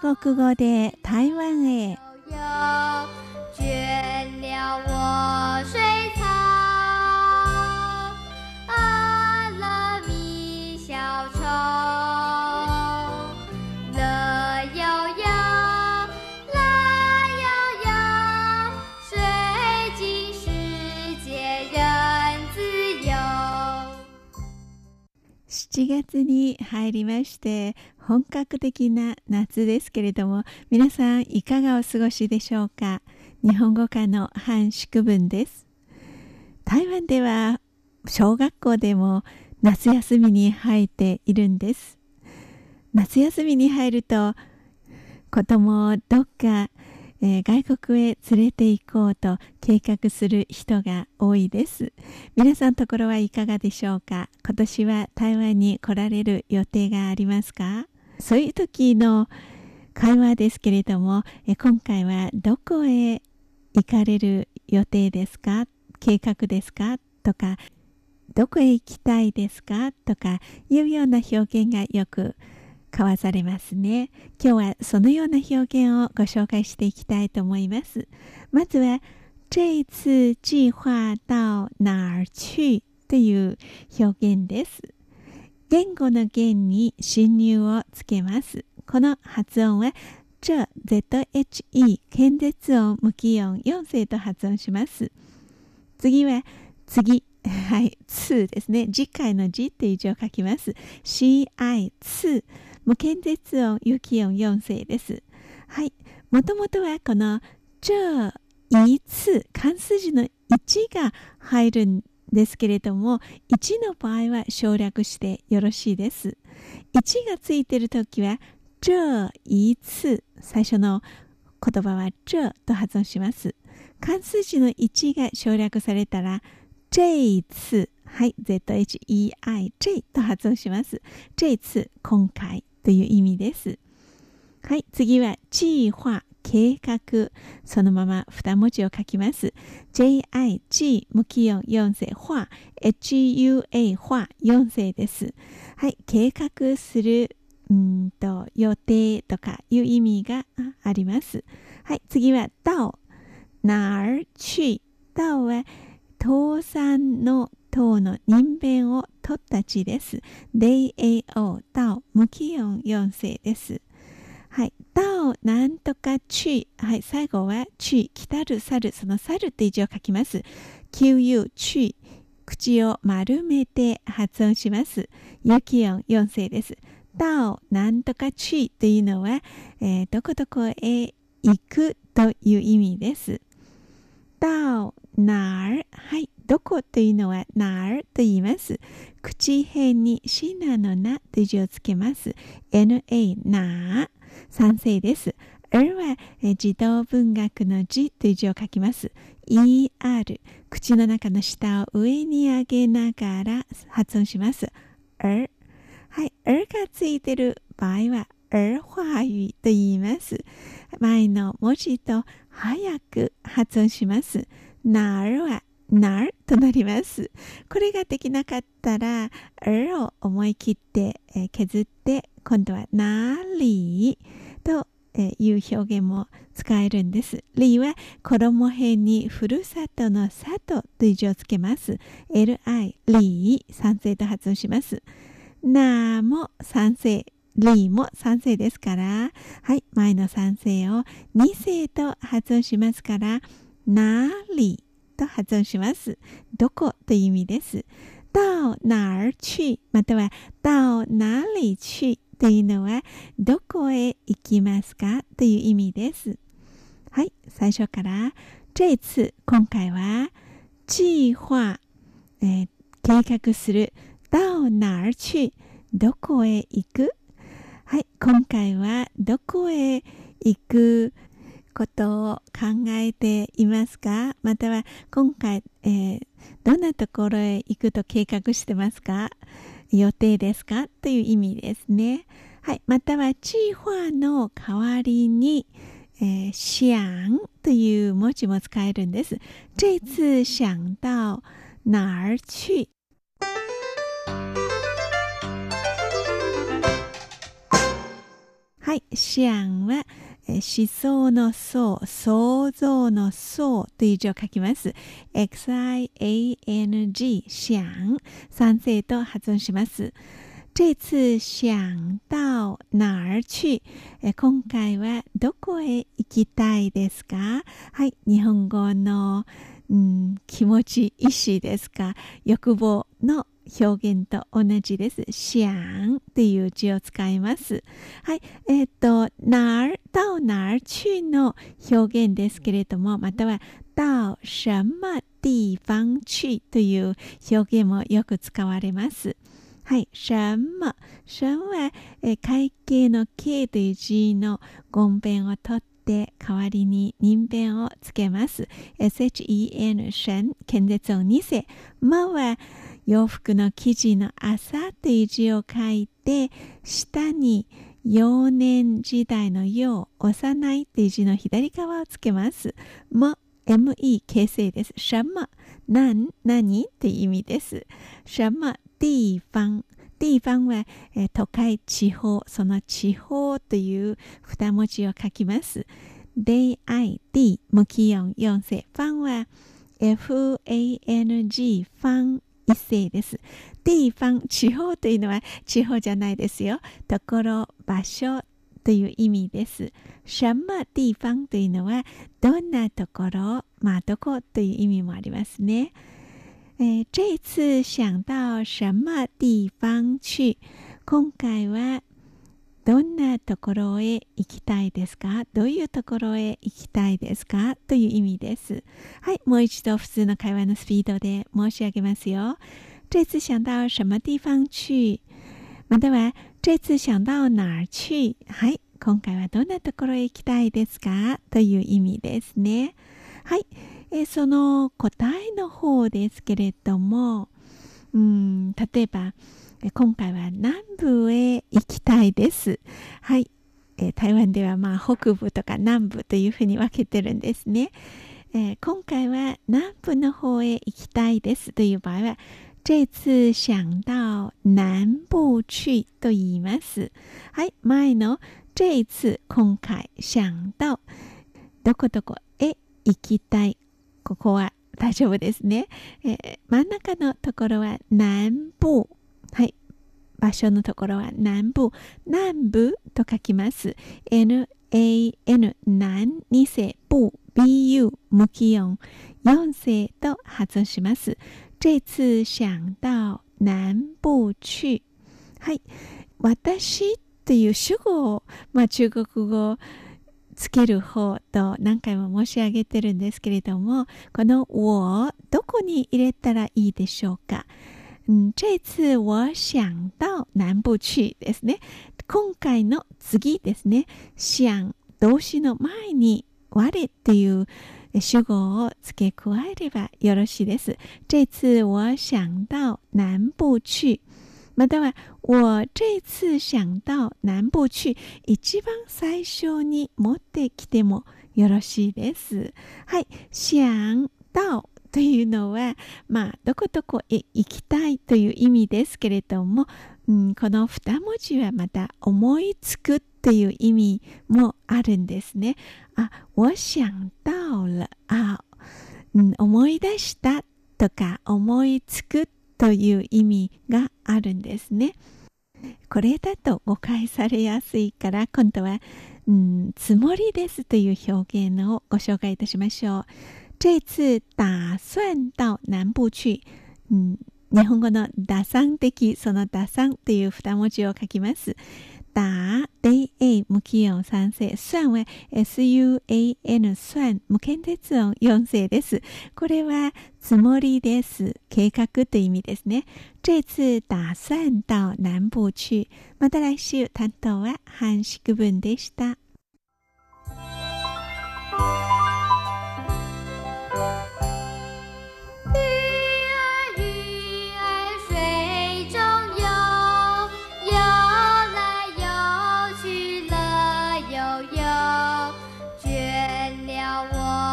国語で台湾へ，7月に入りまして本格的な夏ですけれども皆さんいかがお過ごしでしょうか？日本語科の半宿文です。台湾では小学校でも夏休みに入っているんです。夏休みに入ると子供をどっか、えー外国へ連れて行こうと計画する人が多いです。皆さんところはいかがでしょうか？今年は台湾に来られる予定がありますか？そういう時の会話ですけれどもえ今回はどこへ行かれる予定ですか？計画ですか？とかどこへ行きたいですか？とかいうような表現がよく交わされますね。今日はそのような表現をご紹介していきたいと思います。まずは这次计划到哪儿去？という表現です。言語の言に侵入をつけます。この発音は、这 ZHE 検絶音無気音4声と発音します。次は、次。はい、2ですね。次回の字っていう字を書きます。CI、2。無検絶音、有気音4声です。はい。もともとはこの、这いつ関数字の1が入るんですけれども1の場合は省略してよろしいです。1がついているときは这一次最初の言葉は这と発音します。関数字の1が省略されたら这一次はい ZHEI 这と発音します。这一次今回という意味です。はい次は計划計画そのまま二文字を書きます。JIG 無気音4声、は HUA は4声です。はい、計画するうんと予定とかいう意味があります。はい、次は到哪儿去到は倒産の等の人弁を取った地です。DAO 到無気音4声です。はい。到なんとかち。はい。最後はち。来たる、去る。その去るっていう字を書きます。QU、ち。口を丸めて発音します。有気音4声です。到なんとかちというのは、えーどこどこへ行くという意味です。到哪儿はい。どこというのは哪儿と言います。口辺にシナのなという字をつけます。NA なー。賛成です。er はえ児童文学の字という字を書きます。er 口の中の下を上に上げながら発音します。er はい、er がついてる場合は er 話語と言います。前の文字と早く発音します。なるはなるとなります。これができなかったら er を思い切って削って今度はなりとえいう表現も使えるんです。りは衣辺にふるさとの里という字をつけます。li、り賛成と発音します。なも賛成、りも賛成ですから、はい、前の賛成を二声と発音しますから、なりと発音します。どこという意味です。到哪儿去？または到哪里去？というのはどこへ行きますか？という意味です。はい、最初から。这次今回は計划、えー計画する。到哪儿去？どこへ行く？はい、今回はどこへ行くことを考えていますか？または今回、えーどんなところへ行くと計画してますか？予定ですか？という意味ですね。はい、またはチーファーの代わりに、えー、想という文字も使えるんです。这次想到哪儿去？ははい想は思想の想、想像の想という字を書きます。x-i-a-n-g 想、賛成と発音します。这次想到哪儿去？今回はどこへ行きたいですか？はい、日本語の、うん、気持ち、意志ですか？欲望の表現と同じです。想っていう字を使います。はい。えっ、ー、と、哪儿到哪儿去の表現ですけれども、または到什么地方去という表現もよく使われます。はい。什么。什は、え会計の計という字の言弁を取って代わりに人弁をつけます。shen、shen、検絶を2世。まは、洋服の生地の朝という字を書いて、下に幼年時代の幼、幼いという字の左側をつけます。も、me 形成です。什么、何、何という意味です。什么地方。地方は、えー、都会、地方、その地方という二文字を書きます。DID 無気音4世。ファンは FANG ファン一世です。地方、地方というのは地方じゃないですよ。ところ、場所という意味です。什么地方というのはどんなところ、まあどこという意味もありますね。えー、这次想到什么地方去？今回はなところへ行きたいですか？どういうところへ行きたいですか？という意味です。はい、もう一度普通の会話のスピードで申し上げますよ。这次想到什么地方去？または、这次想到哪儿去？はい、今回はどんなところへ行きたいですか？という意味ですね。はい、えその答えの方ですけれども、うん、例えば、今回は南部へ行きたいです。はい。え台湾ではまあ北部とか南部というふうに分けてるんですね。えー、今回は南部の方へ行きたいですという場合は、这次想到南部去と言います。はい。前の这次今回想到どこどこへ行きたい。ここは大丈夫ですね。えー、真ん中のところは南部。はい。場所のところは南部。南部と書きます。n-a-n 南二世部 bu 無気音四世と発音します。这次想到南部去。はい。私という主語を、まあ、中国語つける方と何回も申し上げてるんですけれども、この「を」どこに入れたらいいでしょうか？嗯、这次我想到南部去ですね。今回の次ですね。想動詞の前に我っていう主語を付け加えればよろしいです。这次我想到南部去。または、我这次想到南部去。一番最初に持ってきてもよろしいです。はい。想到というのは、まあ、どこどこへ行きたいという意味ですけれども、うん、この2文字はまた思いつくという意味もあるんですね。あ、我想到了。あ、うん、思い出したとか思いつくという意味があるんですね。これだと誤解されやすいから今度は、うん、つもりですという表現をご紹介いたしましょう。这次打算到南部去。うん、日本語の打算的、その打算という二文字を書きます。打、で、a、無気音三世。算は suan、算、無検鉄音四世です。これは、つもりです。計画という意味ですね。这次打算到南部去。また来週、担当は半宿文でした。